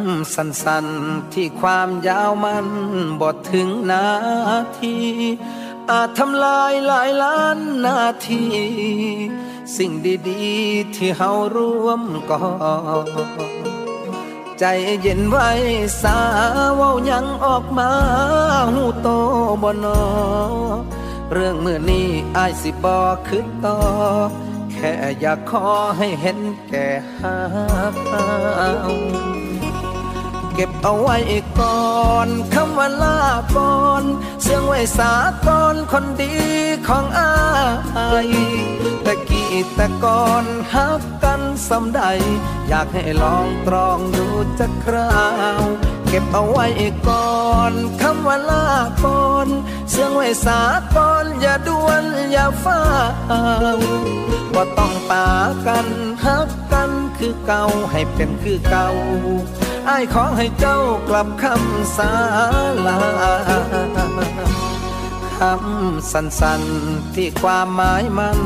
ำสั้นๆ ที่ความยาวมันบทถึงนาที อาจทำลายหลายล้านนาที สิ่งดีๆ ที่เฮาร่วมก่อใจเย็นไว้สาเวายังออกมาหูโตบนอ เรื่องมือนี้อายสิบอขึ้นต่อ แค่อยากขอให้เห็นแก่หาเอา เก็บเอาไว้ก่อนคำว่าลาก่อนเสื่งไว้สาก่อนคนดีของอายต่กี้แต่ก่อนฮักกันสำใด อยากให้ลองตรองดูจักคราว เก็บเอาไว้ก่อนคำว่าลาก่อนเสื่งไว้สาก่อนอย่าด่วนอย่าฟ้าวว่าต้องปากันฮักกันคือเก่าให้เป็นคือเก่า อ้ายขอให้เจ้ากลับคำสาลาคำสั้นๆที่ความหมายมัน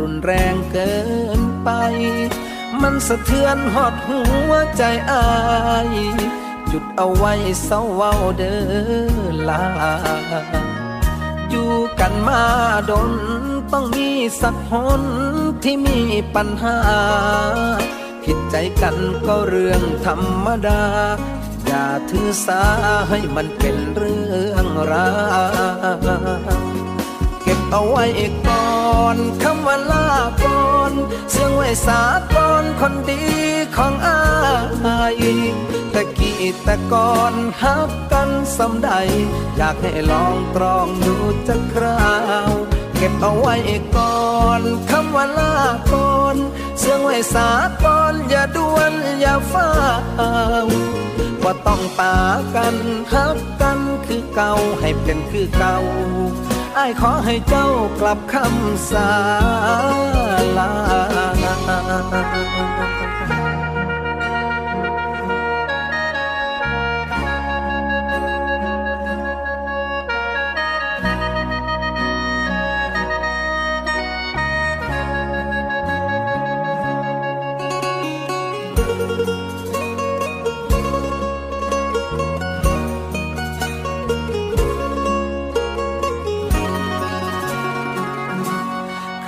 รุนแรงเกินไป มันสะเทือนหอดหัวใจอายหยุดเอาไว้เศร้าเว้าเด้อลา อยู่กันมาดนต้องมีสักหนที่มีปัญหา ผิดใจกันก็เรื่องธรรมดา อย่าถือสาให้มันเป็นเรื่องราวเก็บเอาไว้ก่อนคำว่าลาก่อนเสื่งไว้สาก่อนคนดีของอายต่กี้แต่ก่อนฮักกันสำใด อยากให้ลองตรองดูจักคราว ก็บเอาไว้ก่อนคำว่าลาก่อนเสื่องไว้สาก่อนอย่าด่วนอย่าฟ้าวว่าต้องปากันฮักกันคือเก่าให้เป็นคือเก่าไอ้ายขอให้เจ้ากลับคำสาลา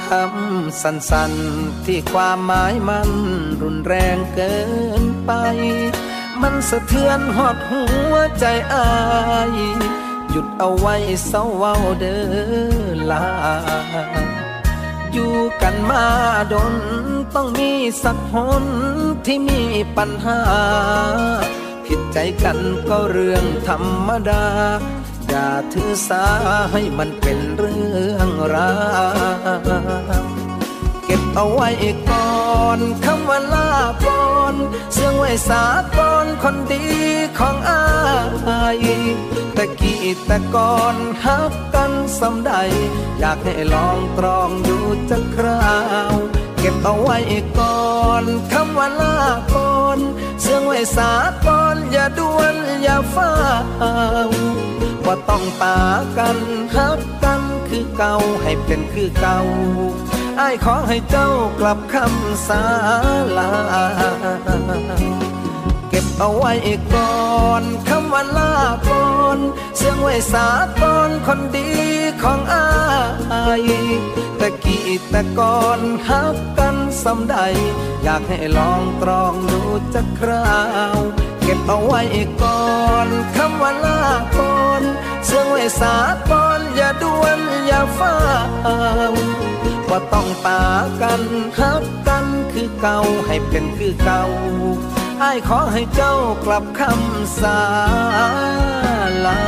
คำสั้นๆ ที่ความหมายมันรุนแรงเกินไป มันสะเทือนหอดหัวใจอาย หยุดเอาไว้เศร้าเว้าเด้อลา อยู่กันมาดนต้องมีสักหนที่มีปัญหา ผิดใจกันก็เรื่องธรรมดา อย่าถือสาให้มันเป็นเรื่อง ราวเก็บเอาไว้ก่อนคำว่าลาบอนเสื่องไว้สาบอนคนดีของอายแต่กี้แต่ก่อนฮักกันสำใด อยากให้ลองตรองดูจักคราว เก็บเอาไว้ก่อนคำว่าลาบอนเสื่องไว้สาบอนอย่าด่วนอย่าฟ้าวว่าต้องปากันฮักกัน คือเก่าให้เป็นคือเก่าไอ้ขอให้เจ้ากลับคำสาลา เก็บเอาไว้ก่อนคำว่าลาก่อนเสียงไว้สาตอนคนดีของอายแต่กี้แต่ก่อนฮักกัน สำใด อยากให้ลองตรองดูจักคราว เก็บเอาไว้ก่อนคำว่าลาก่อนเสียงไว้สาก่อนอย่าด่วนอย่าฟ้าวว่าต้องปากันฮักกันคือเก่าให้เป็นคือเก่าไอ้ขอให้เจ้ากลับคำสาลา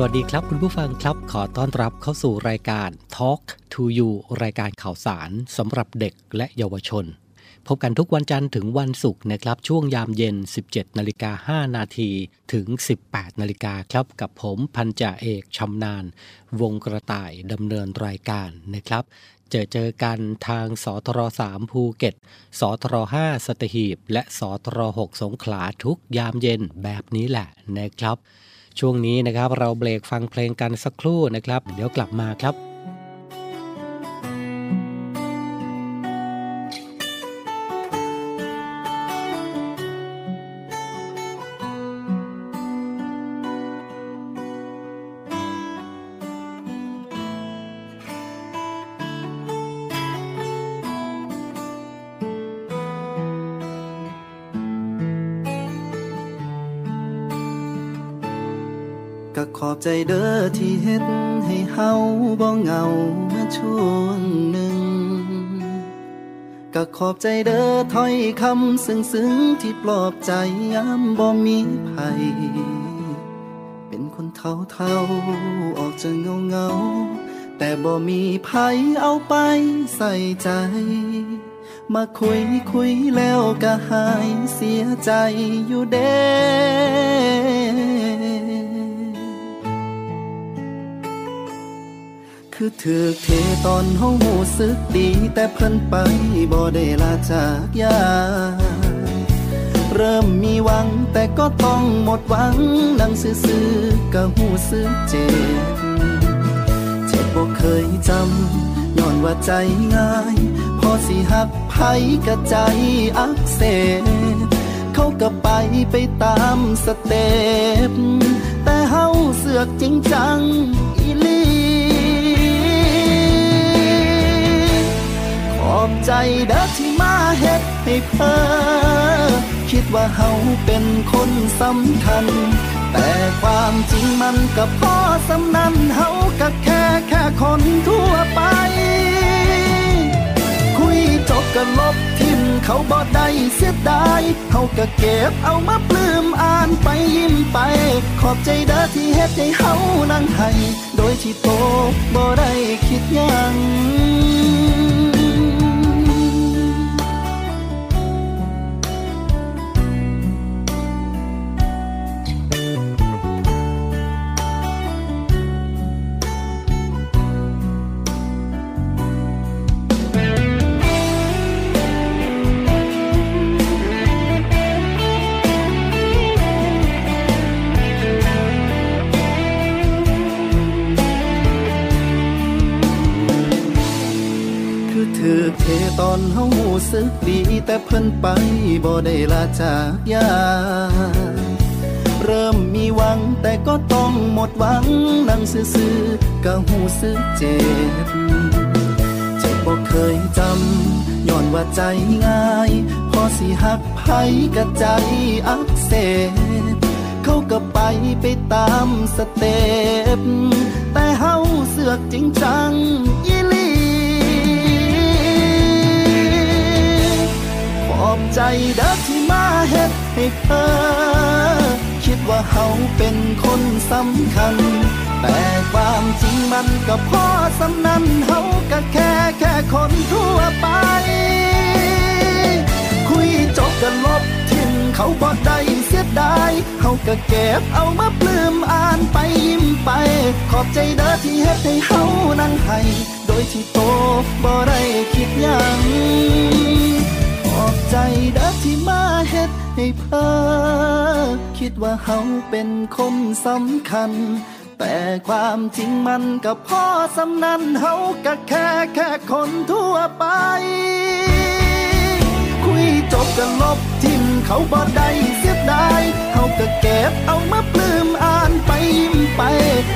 สวัสดีครับคุณผู้ฟังครับขอต้อนรับเข้าสู่รายการ Talk to You รายการข่าวสารสำหรับเด็กและเยาวชน พบกันทุกวันจันทร์ถึงวันศุกร์นะครับ ช่วงยามเย็น 17นาฬิกา5นาทีถึง 18นาฬิกาครับ กับผมพันจ่าเอกชำนาญวงกระต่ายดำเนินรายการนะครับ เจอเจอกันทางสทร3ภูเก็ตสทร5สตหีบ และสทร6สงขลาทุกยามเย็นแบบนี้แหละนะครับ ช่วงนี้นะครับเราเบรกฟังเพลงกันสักครู่นะครับ เดี๋ยวกลับมาครับ ก็ขอบใจเด้อที่เฮ็ดให้เฮาบ่เหงาเมื่อช่วงหนึ่ง ก็ขอบใจเด้อถ้อยคำซึ้งๆที่ปลอบใจยามบ่มีภัย เป็นคนเท่าเท่าออกจะเงาเงาแต่บ่มีภัยเอาไปใส่ใจ มาคุยคุยแล้วก็หายเสียใจอยู่เด้ ถือเทตอนเฮาหูสึกดี แต่เพิ่นไปบ่ได้ลาจากยา เริ่มมีหวังแต่ก็ต้องหมดหวังนั่งซื่อๆก็หูสึกเจ็บ เจ็บบ่เคยจำย้อนว่าใจง่าย พอสิหักไผกะใจอักเสบเขาก็ไปไปตามสเต็ปแต่เฮาเสือกจริงจัง อีหลีขอบใจเด้อที่มาเฮ็ดให้เพ้อคิดว่าเฮาเป็นคนสำคัญ แต่ความจริงมันก็พอสำนันเฮาก็แค่แค่คนทั่วไป คุยจบก็ลบทิมเขาบ่ได้เสียดายเฮาก็เก็บเอามาปลื้มอ่านไปยิ้มไป ขอบใจเด้อที่เฮ็ดให้เฮานั่งให้โดยที่โตบ่ได้คิดยัง แต่เพิ่นไปบ่ได้ลาจากยา เริ่มมีหวังแต่ก็ต้องหมดหวังนั่งซื่อๆก็หูสึกเจ็บเจ็บบ่เคยจำย้อนว่าใจง่าย พอสิหักไผกะใจอักเสบเขาก็ไปไปตามสเต็ปแต่เฮาเสือกจริงจัง อีหลีขอบเด้อที่มาเฮ็ดให้เธอ คิดว่าเฮาเป็นคนสำคัญ แต่ความจริงมันก็พอสำนันเฮาก็แค่แค่คนทั่วไป คุยจบกันลบทิ้งเขาบ่ได้เสียดายเฮาก็เก็บเอามาปลื้มอ่านไปยิ้มไป ขอบใจเด้อที่เฮ็ดให้เฮานั่งให้โดยที่โตบ่ได้คิดยัง อบใจเด้อที่มาเฮ็ดให้เพ้อคิดว่าเฮาเป็นคนสำคัญ แต่ความจริงมันก็พ่อสำนันเฮาก็แค่แค่คนทั่วไป คุยจบกันลบทิ้งเขาบ่ได้เสียดายเฮาก็เก็บเอามาปลื้มอ่านไปยิ้มไป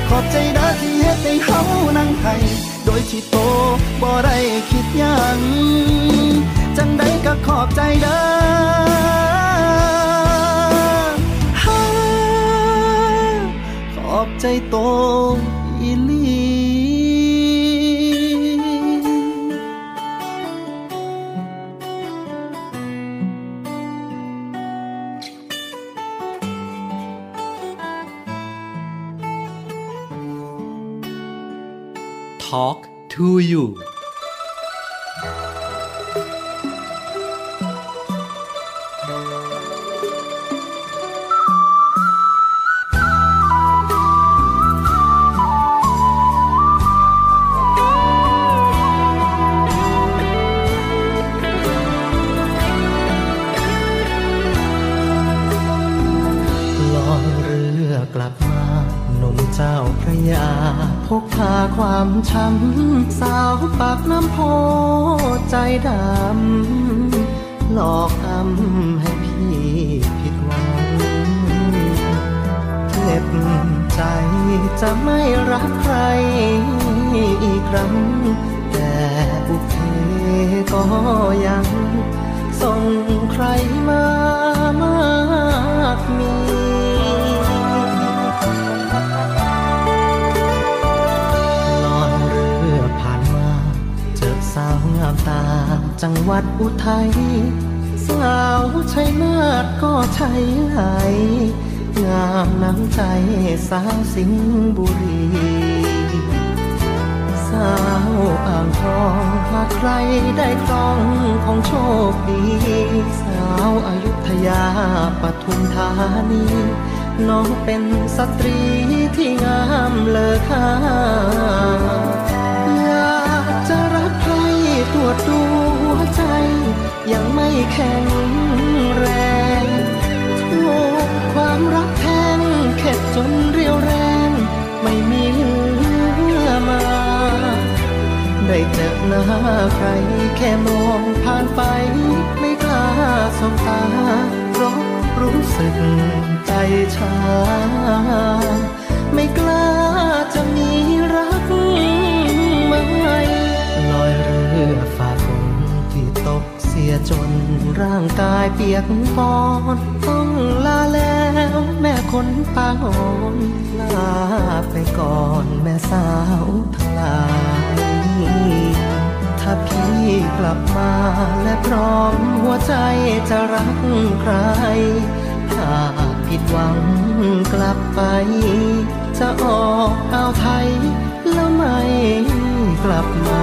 ขอบใจเด้อที่เฮ็ดให้เฮานั่งให้โดยที่โตบ่ได้คิดยัง จังใดก็ขอบใจเด้อขอบใจโตอีลี Talk to you าความช้ำสาวปากน้ำโพใจดำ หลอกอำให้พี่ผิดหวังเจ็บใจจะไม่รักใครอีกครั้ง แต่บุพเพก็ยังส่งใครมามากมี จังหวัดอุทัยสาวชัยนาทก็ใช่ไหลงามน้ำใจสาวสิงห์บุรี สาวอ่างทองหากใครได้ครองของโชคดี สาวอายุทยาปทุมธานีน้องเป็นสตรีที่งามเลอค่าอยากจะรักใครตรวจดู วใจยังไม่แข็งแรงถูกความรักแทงเข็ดจนเรียวแรง ไม่มีเหลือมา ได้เจอหน้าใครแค่มองผ่านไป ไม่กล้าสบตาเพราะรู้สึกใจชา ไม่กล้าจะมีรักใหม่ลอย จนร่างกายเปียกปอนต้องลาแล้วแม่คนปางอ่อนลาไปก่อนแม่สาวทั้งหลายถ้าพี่กลับมาและพร้อมหัวใจจะรักใครถ้าผิดหวังกลับไป จะออกอ่าวไทยแล้วไม่กลับมา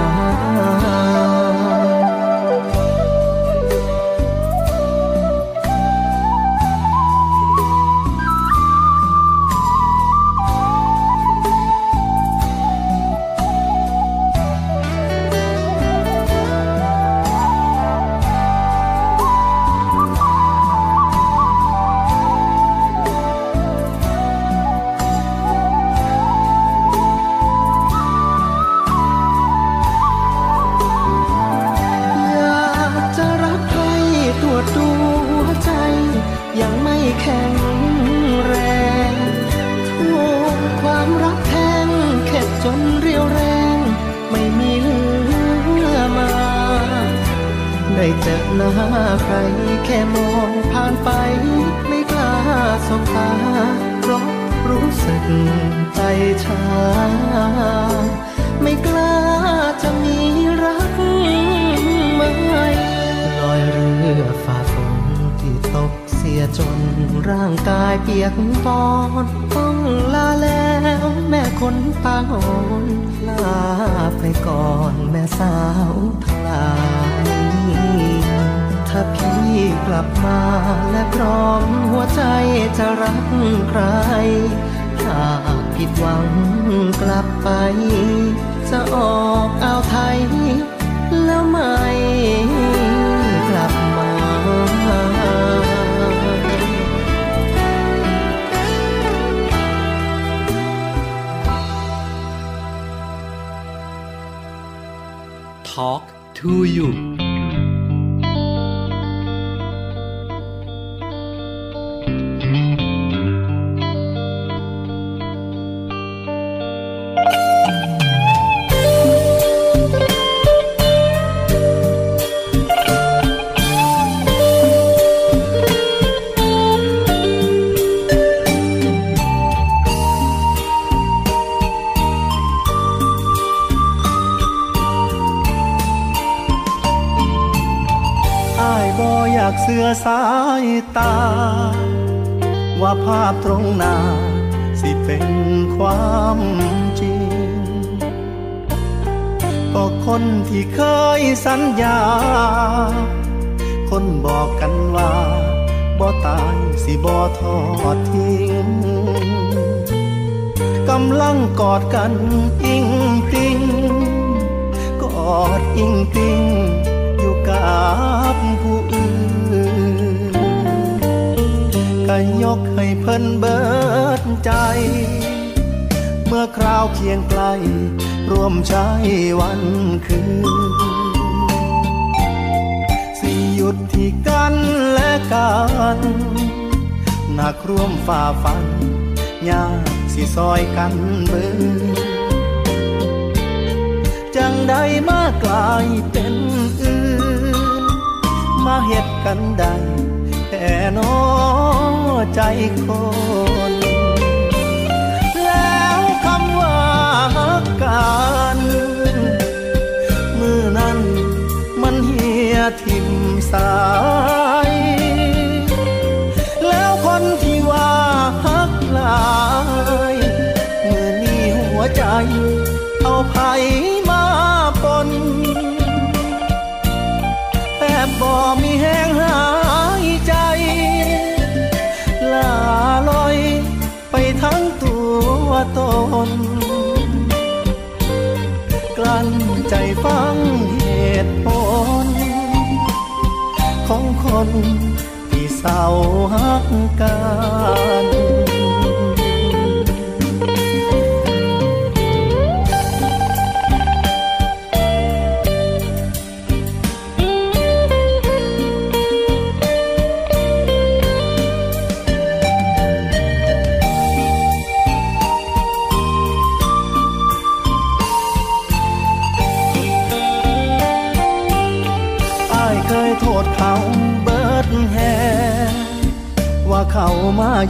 าพตรงหน้า สิเป็นความจริง ก็คนที่เคยสัญญา คนบอกกันว่าบ่ตายสิบ่ทอดทิ้งกำลังกอดกันอิงติงกอดอิงติงอยู่กับผู้อื่น ก็ยกให้เพิ่นเบิดใจ เมื่อคราวเคียงไกล ร่วมใช้วันคืน สิหยุดที่กันและกันหนักร่วมฝ่าฟันยากสิซอยกันเบิดจังใดมากลายเป็นอื่น มาเฮ็ดกันได้ นอใจคนแล้วคำว่าฮักกันมือนั้นมันเหียทิมสายแล้วคนที่ว่าฮักลายมือนี้หัวใจเอาไผมาปนแอบบ่มีแห้งหา ตน กลั้นใจฟังเหตุผล ของคนที่เศร้าหักกัน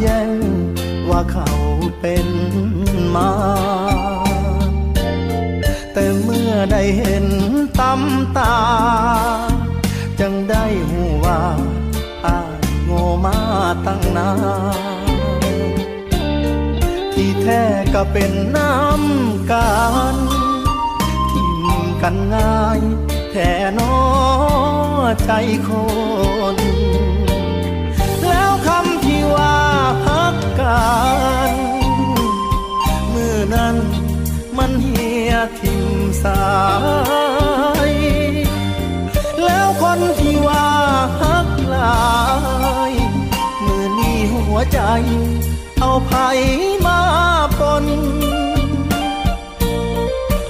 แย่งว่าเขาเป็นมา แต่เมื่อได้เห็นตำตา จังได้หูว่าอ้ายโง่มาตั้งนานที่แท้ก็เป็นน้ำกันทิมกันง่าย แท่นอใจคน กกันมือนั้นมันเหียทิมสายแล้วคนที่ว่าฮักลายเมื่อนี้หัวใจ เอาไผมาปน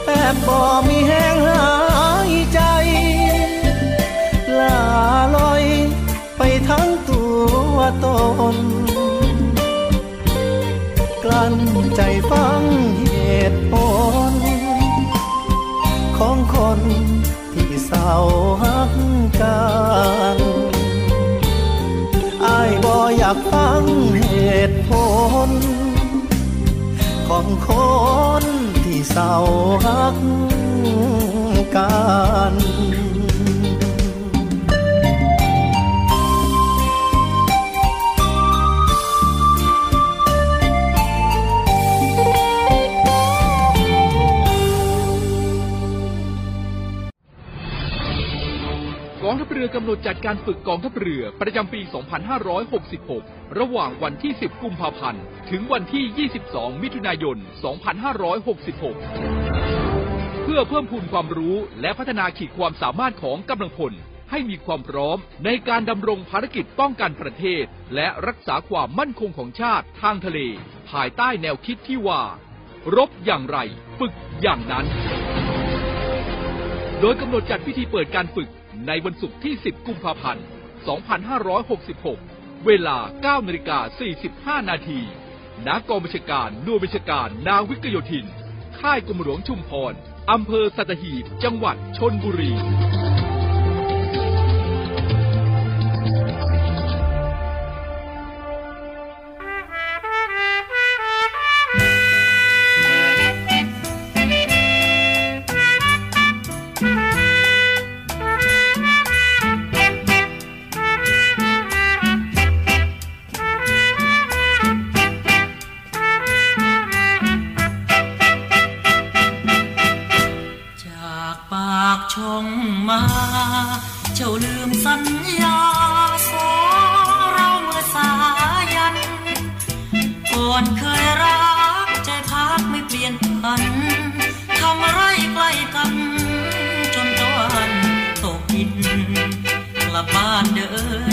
แอบบ่มีแห้งหายใจลาลอยไปทั้งตัวตน ใจฟังเหตุผลของคนที่เศร้าฮักกันอายบ่อยากฟังเหตุผลของคนที่เศร้าฮักกัน รือกำหนดจัดการฝึกกองทัพเรือประจำปี 2566 ระหว่างวันที่ 10 กุมภาพันธ์ ถึงวันที่ 22 มิถุนายน 2566 เพื่อเพิ่มพูนความรู้และพัฒนาขีดความสามารถของกำลังพล ให้มีความพร้อมในการดำรงภารกิจป้องกันประเทศ และรักษาความมั่นคงของชาติทางทะเล ภายใต้แนวคิดที่ว่า รบอย่างไร ฝึกอย่างนั้น โดยกำหนดจัดพิธีเปิดการฝึก ในวันศุกร์ที่ 10 กุมภาพันธ์ 2566 เวลา 9นาฬิกา45 นาทีณกองบัญชาการหน่วยบัญชาการนาวิกโยธิน ค่ายกรมหลวงชุมพร อำเภอสัตหีบ จังหวัดชนบุรี ช่องมา เจ้าลืมสัญญาสองเราเมื่อสายัน ก่อนเคยรักใจพักไม่เปลี่ยนพันทำไรใกล้กัน จนตะวันตกดินกลับบ้านเด้อ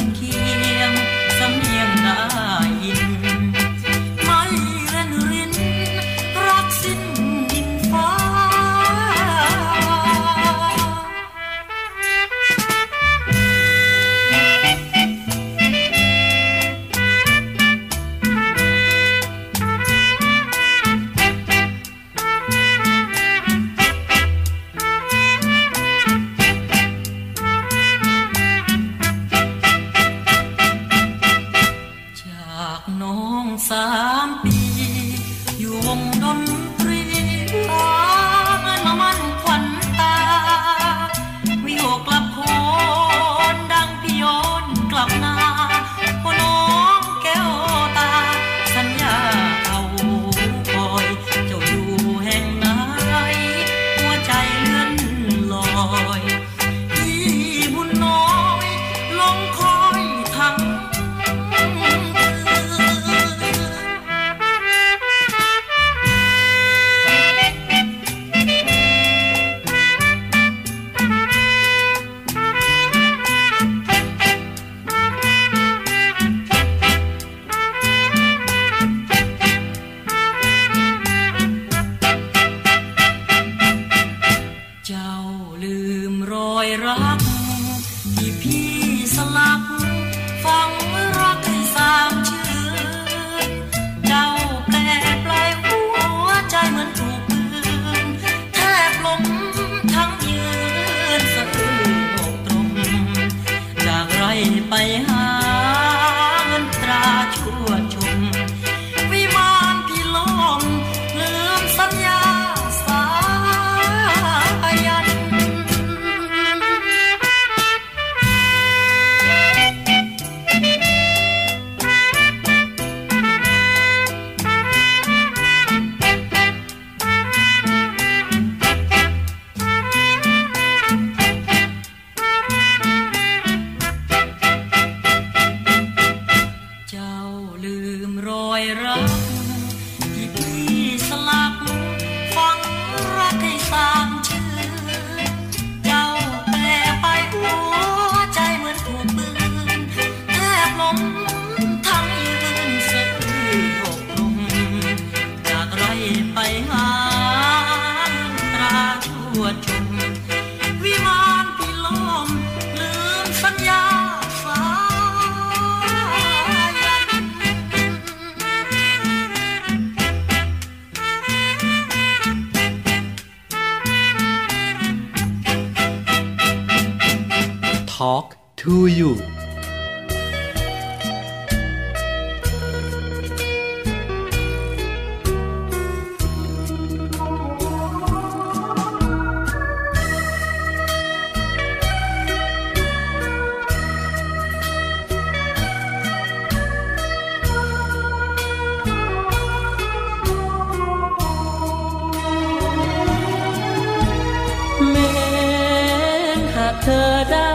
ธอได้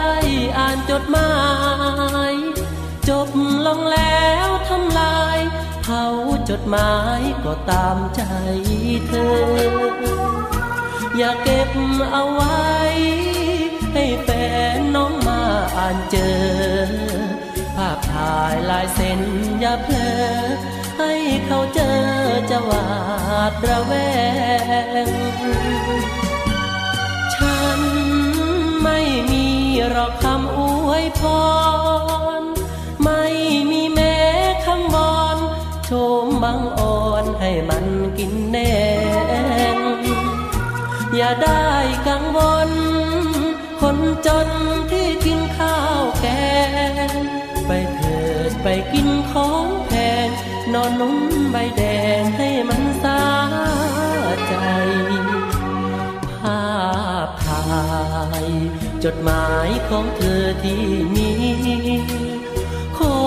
อ่านจดหมาย จบลงแล้วทำลายเผาจดหมายก็ตามใจเธอ อย่าเก็บเอาไว้ ให้แฟนน้องมาอ่านเจอ ภาพถ่ายลายเส้นอย่าเพลอให้เขาเจอจะหวาดระแวง หรอกคำอวยพร ไม่มีแม้คำบอนโชมบังอ่อนให้มันกินแน่งอย่าได้กังวล คนจนที่กินข้าวแกง ไปเถิดไปกินของแพง นอนนุ่มใบแดงให้มันสาใจภาพถ่าย จดหมายของเธอที่มีขอ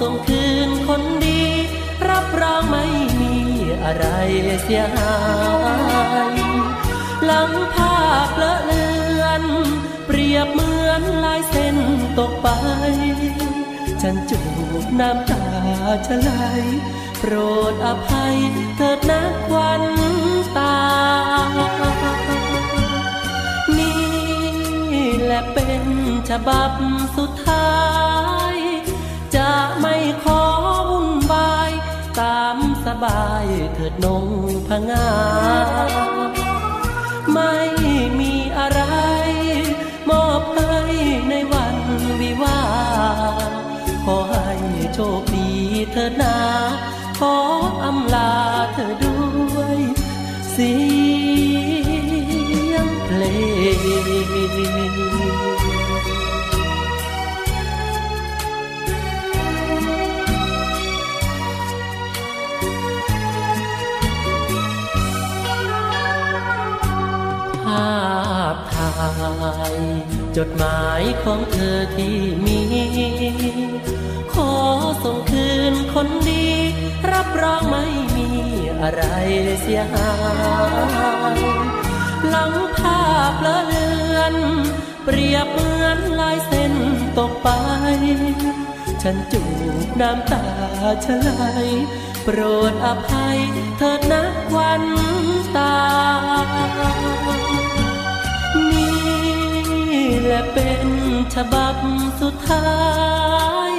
ส่งคืนคนดี รับรองไม่มีอะไรเสียหายหลังภาพละเลือน เปรียบเหมือนลายเส้นตกไป ฉันจูบน้ำตาชะไหลโปรดอภัยเถิดนะควัน และเป็นฉบับสุดท้าย จะไม่ขอวุ่นวาย ตามสบายเถิดนงพงาายจดหมายของเธอที่มี ขอส่งคืนคนดี รับรองไม่มีอะไรเสียหายหลังภาพละเลือน เปรียบเหมือนลายเส้นตกไป ฉันจูบน้ำตาชะไหลโปรดอภัยเถิดนะควันตา และเป็นฉบับสุดท้าย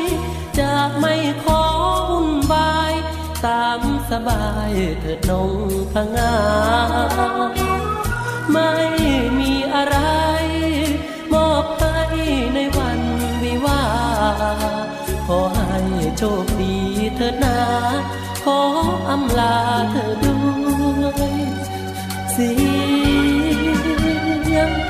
จะไม่ขอวุ่นวาย ตามสบายเถิดนงพงาไม่มีอะไร มอบให้ในวันวิวาขอให้โชคดีเถิดนา ขออำลาเธอด้วยเสีย งเ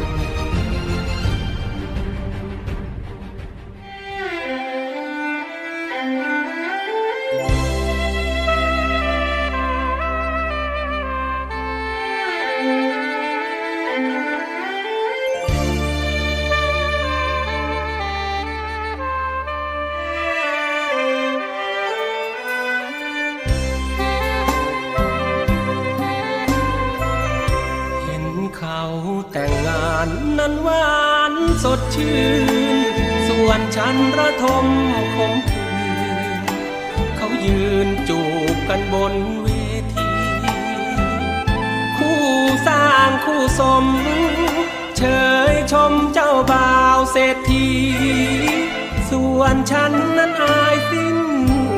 ฉันนั้นอายสิ้น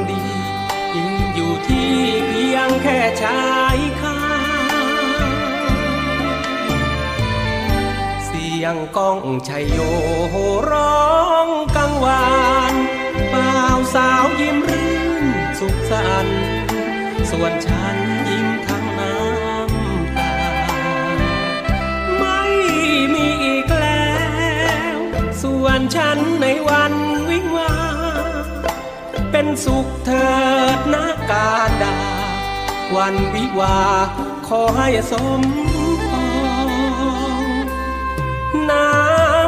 ดียืนอยู่ที่เพียงแค่ชายคาเสียงก้องชัยโยร้องกังวานบ่าวสาวยิ้มรื่นสุขสันต์ส่วนฉันยิ้มทั้งน้ำตา ไม่มีอีกแล้ว ส่วนฉันในวัน สุขเถิดนะการดา วันวิวาขอให้สมปองน้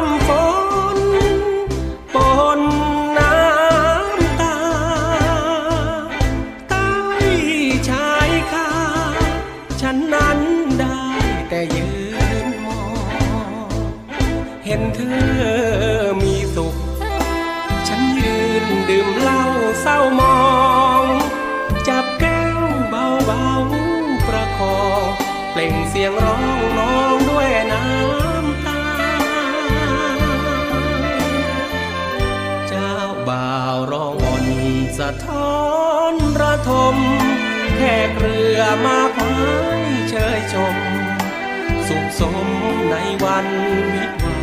ำฝนปนน้ำตา ใต้ชายคาฉันนั้นได้แต่ยืนมอง เห็นเธอ มากมายเชยชม สุขสมในวันวิวา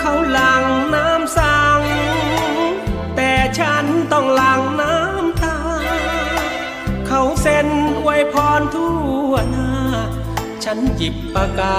เขาหลังน้ำสัง แต่ฉันต้องหลังน้ำตา เขาเซ็นไว้พรทั่วหน้า ฉันหยิบปากกา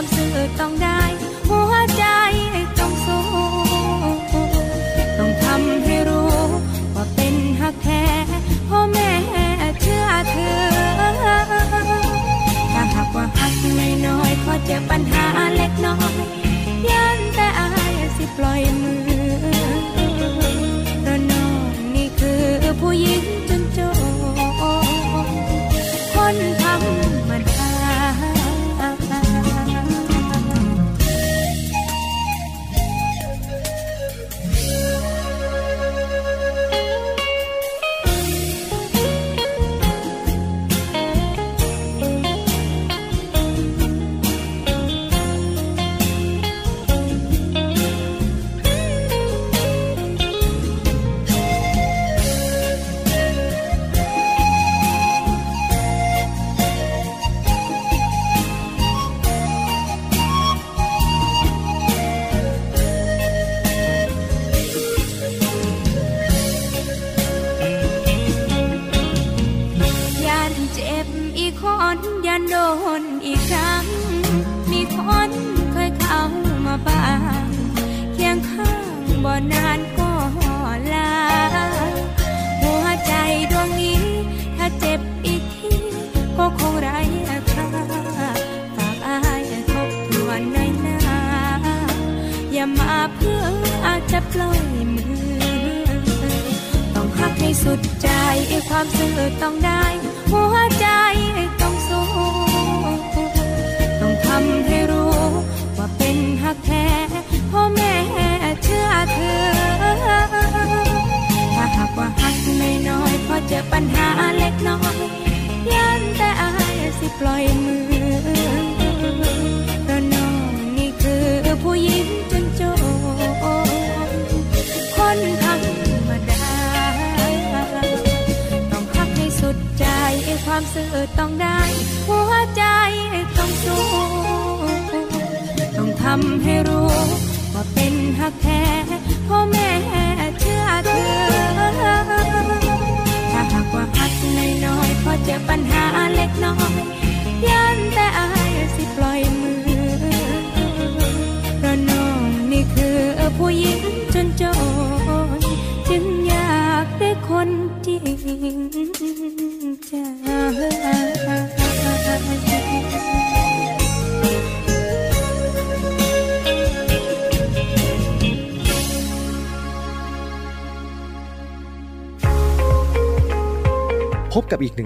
ความซื่อต้องได้ หัวใจต้องสู้ ต้องทำให้รู้ ว่าเป็นหักแท้พ่อแม่เชื่อเธอ ถ้าหากว่าหักไม่น้อยขอเจอปัญหา ความซื่อต้องได้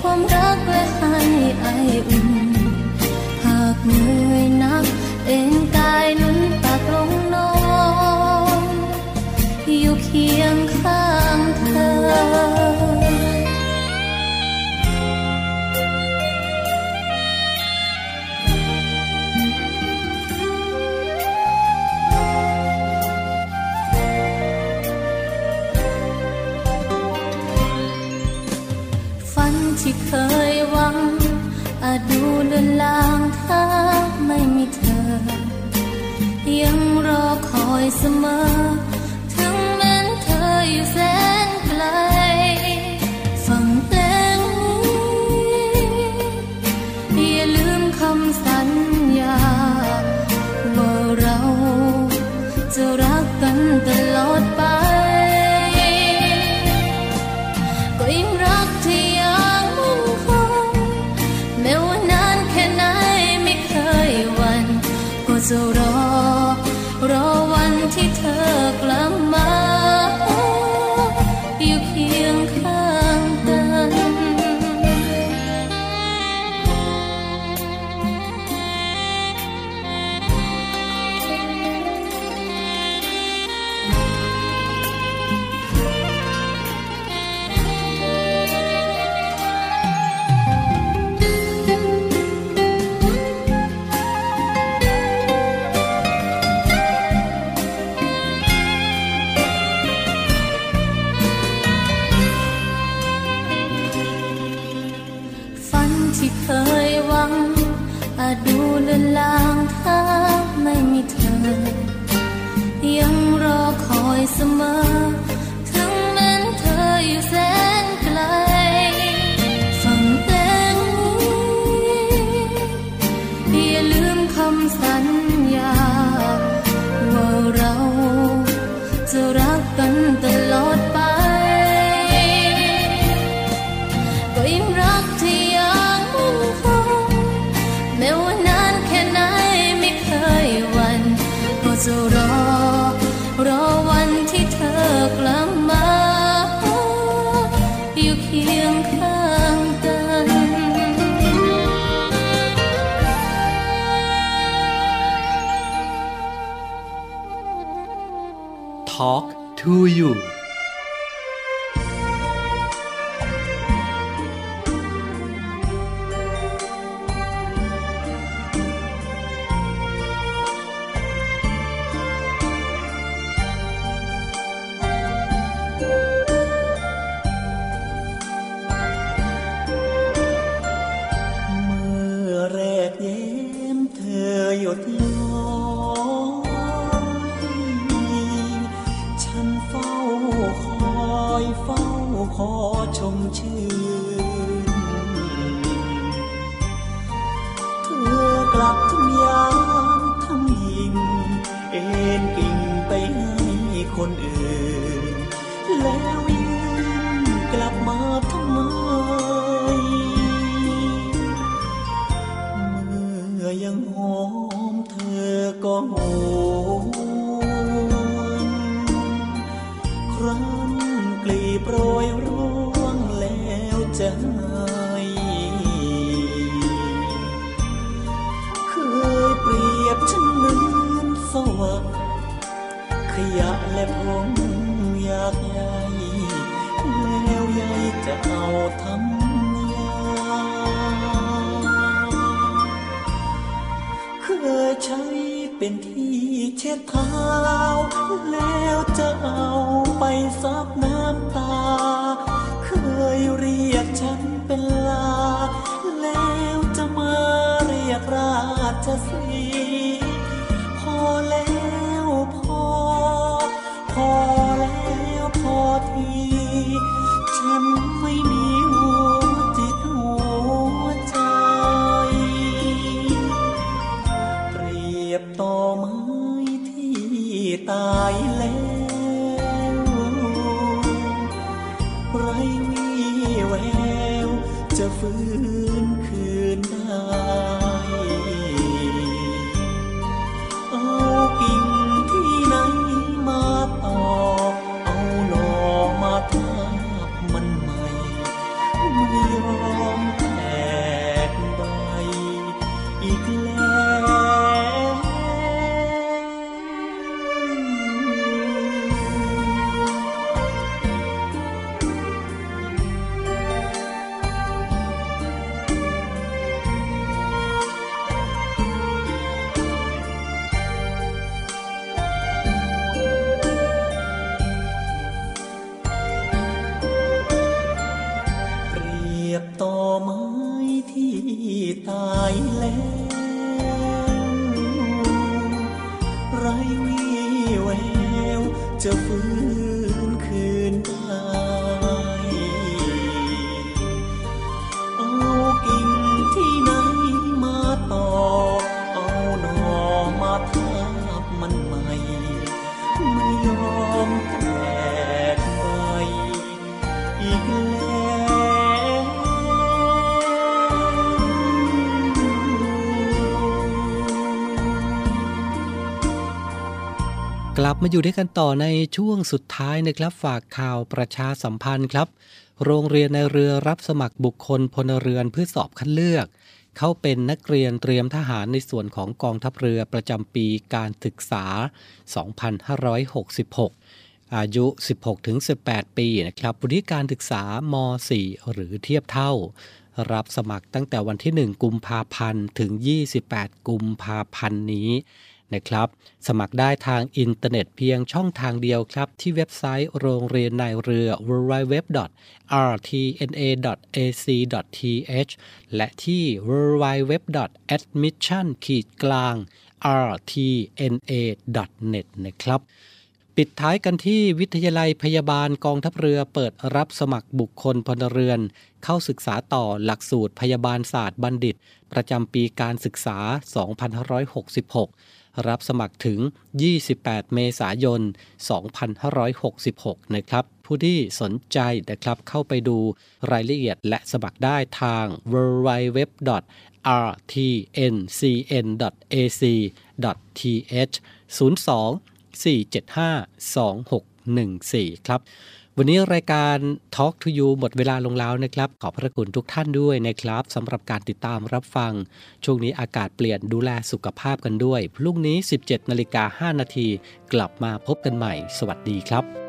ความรักและให้ไออุ่น หากเหนื่อยนัก เอ็นกายนุ่นตากลงนอนอยู่เคียง ลางทางไม่มีเธอ ยังรอคอยเสมอ ดูเลืลางถ้าไม่มีเธอ ยังรอคอยเสมอ ถึงแม้นเธออยู่แส talk to you. หนครั้นกลีบโรยร่วงแล้วใจเคยเปรียบฉันเหมือนสวขยะและพงอยากใหญ่แล้วใหญ่จะเอาทำยาเคยใช้ เป็นที่เช็ดเท้า แล้วจะเอาไปซับน้ำตา เคยเรียกฉันเป็นลา แล้วจะมาเรียกราชสี บมาอยู่ด้วยกันต่อในช่วงสุดท้ายนะครับฝากข่าวประชาสัมพันธ์ครับ โรงเรียนในเรือรับสมัครบุคคลพลเรือนเพื่อสอบคัดเลือก เข้าเป็นนักเรียนเตรียมทหารในส่วนของกองทัพเรือประจำปีการศึกษา 2566 อายุ 16-18 ปีนะครับวุฒิการศึกษาม .4 หรือเทียบเท่า รับสมัครตั้งแต่วันที่ 1 กุมภาพันธ์ถึง 28 กุมภาพันธ์นี้ นะครับ สมัครได้ทางอินเทอร์เน็ตเพียงช่องทางเดียวครับ ที่เว็บไซต์โรงเรียนนายเรือ www.rtna.ac.th และที่ www.admission ขีดกลาง rtna.net นะครับปิดท้ายกันที่วิทยาลัยพยาบาลกองทัพเรือเปิดรับสมัครบุคคลพลเรือน เข้าศึกษาต่อหลักสูตรพยาบาลศาสตร์บัณฑิต ประจำปีการศึกษา 2566 รับสมัครถึง 28 เมษายน 2566 นะครับ ผู้ที่สนใจนะครับเข้าไปดูรายละเอียดและสมัครได้ทาง www rtncn.ac.th 02 475-2614 ครับ วันนี้รายการ Talk to You หมดเวลาลงแล้วนะครับ ขอบพระคุณทุกท่านด้วยนะครับสำหรับการติดตามรับฟัง ช่วงนี้อากาศเปลี่ยนดูแลสุขภาพกันด้วย พรุ่งนี้ 17นาฬิกา5นาทีกลับมาพบกันใหม่ สวัสดีครับ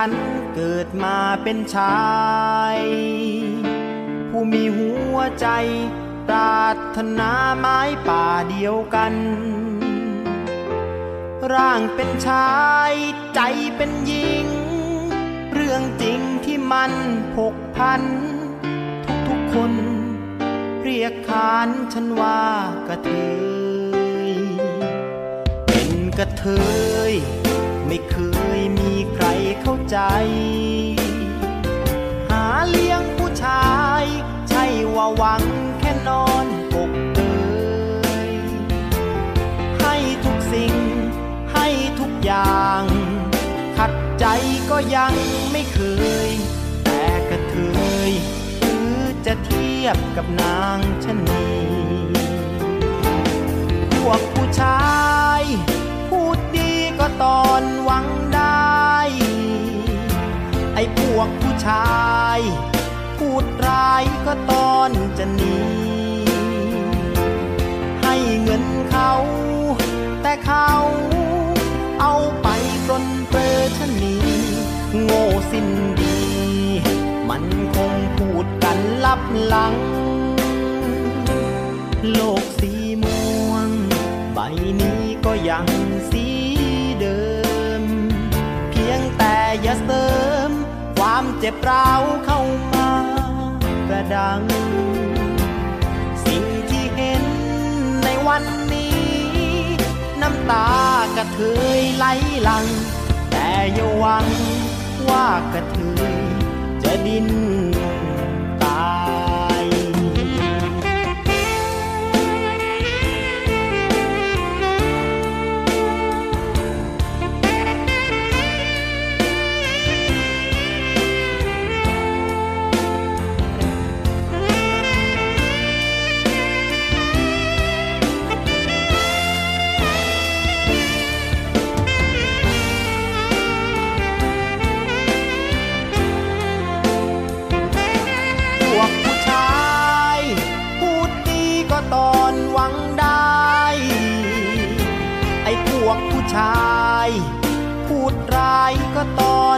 ฉันเกิดมาเป็นชาย ผู้มีหัวใจปรารถนาไม้ป่าเดียวกัน ร่างเป็นชายใจเป็นหญิง เรื่องจริงที่มันผกพัน ทุกๆคน เรียกขานฉันว่ากระเทย เป็นกระเทย ไม่เคยมีใครเข้าใจ หาเลี้ยงผู้ชาย ใช่ว่าหวังแค่นอนปกเตยให้ทุกสิ่ง ให้ทุกอย่าง ขัดใจก็ยังไม่เคย แต่กระเทยหรือจะเทียบกับนางชะนีพวกผู้ชาย หลัง โลกสีม่วง ใบนี้ก็ยังสีเดิม เพียงแต่อย่าเสริม ความเจ็บร้าวเข้ามาประดัง สิ่งที่เห็นในวันนี้ น้ำตากระเทยไหลหลัง แต่อย่าหวังว่ากระเทยจะดิ้น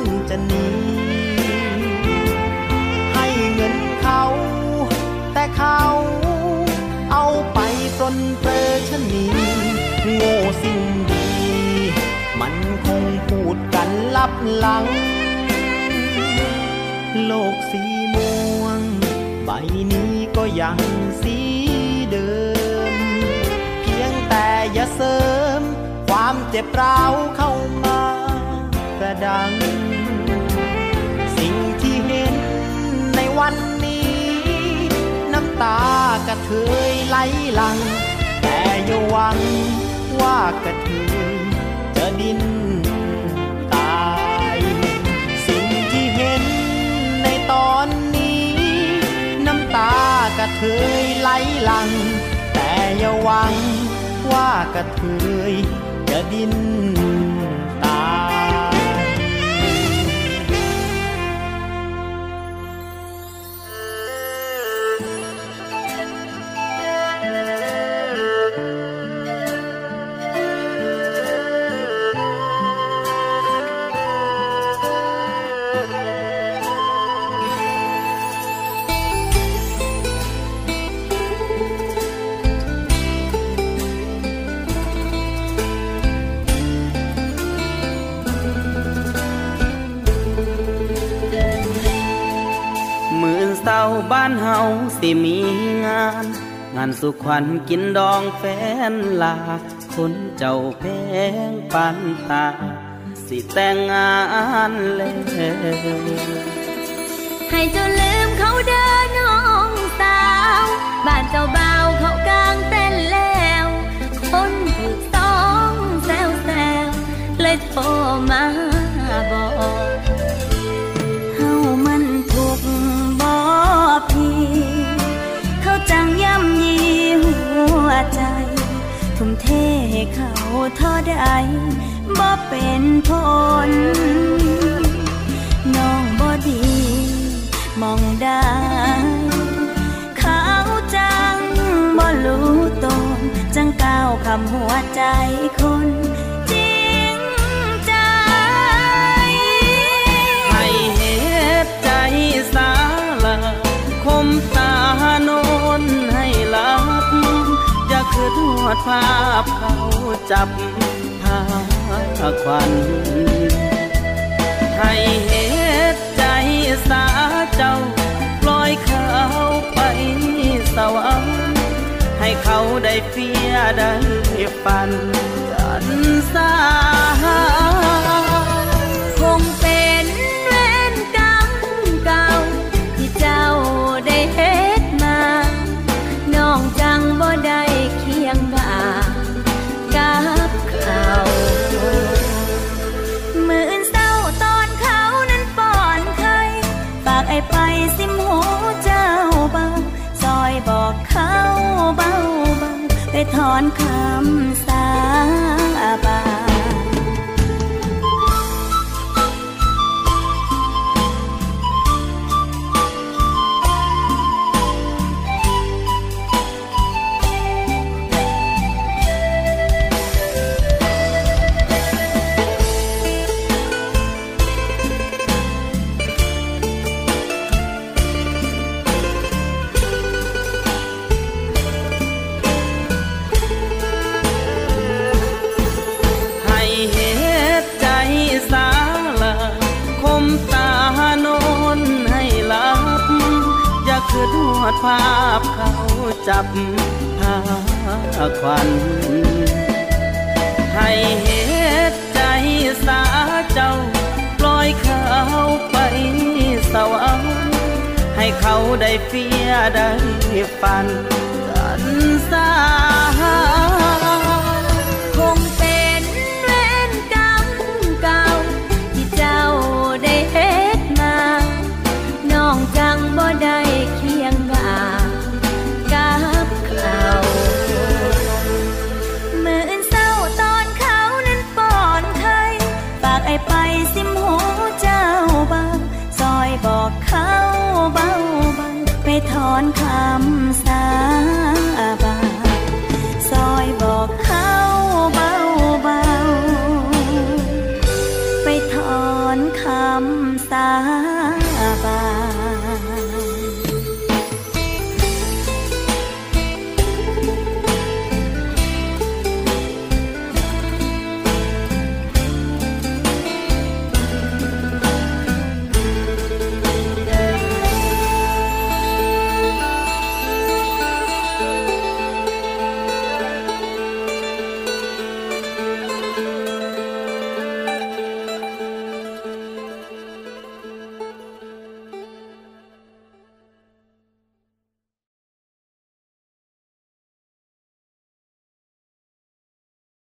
อนจะหนีให้เงินเขา แต่เขาเอาไปปลนเปรอชนีโง่สิ่งดี มันคงพูดกันลับหลัง โลกสีม่วง ใบนี้ก็ยังสีเดิม เพียงแต่อย่าเสริม ความเจ็บร้าวเข้ามาประดัง วันนี้ น้ำตากระเทยไหลหลัง แต่อย่าหวังว่ากระเทยจะดิ้นตาย สิ่งที่เห็นในตอนนี้ น้ำตากระเทยไหลหลัง แต่อย่าหวังว่ากระเทยจะดิ้น บ้านเฮาสิมีงาน งานสุขวัญกินดองแฟนลา คนเจ้าแพงปันตา สิแต่งงานแล้วให้เจ้าลืมเขาเดินน้องสาว บ้านเจ้าบ่าวเขากลางเต้นแล้ว คนถูกต้องแซวแซวเลยโทรมาบอก เขาเท่าใดบ่เป็นผลน้องบ่ดีมองได้เขาจังบ่รู้ตนจังก้าวคำหัวใจคน อดภาพเขาจับพาควันให้เหตุใจสาเจ้าปล่อยเขาไปสวรรค์ให้เขาได้เฟียได้ฝันกันสา ถอนคำส ภาพเขาจับผ้าควัน ให้เหตุใจสาเจ้า ปล่อยเขาไปสวรรค์ให้เขาได้เฟียได้ฝันกันซา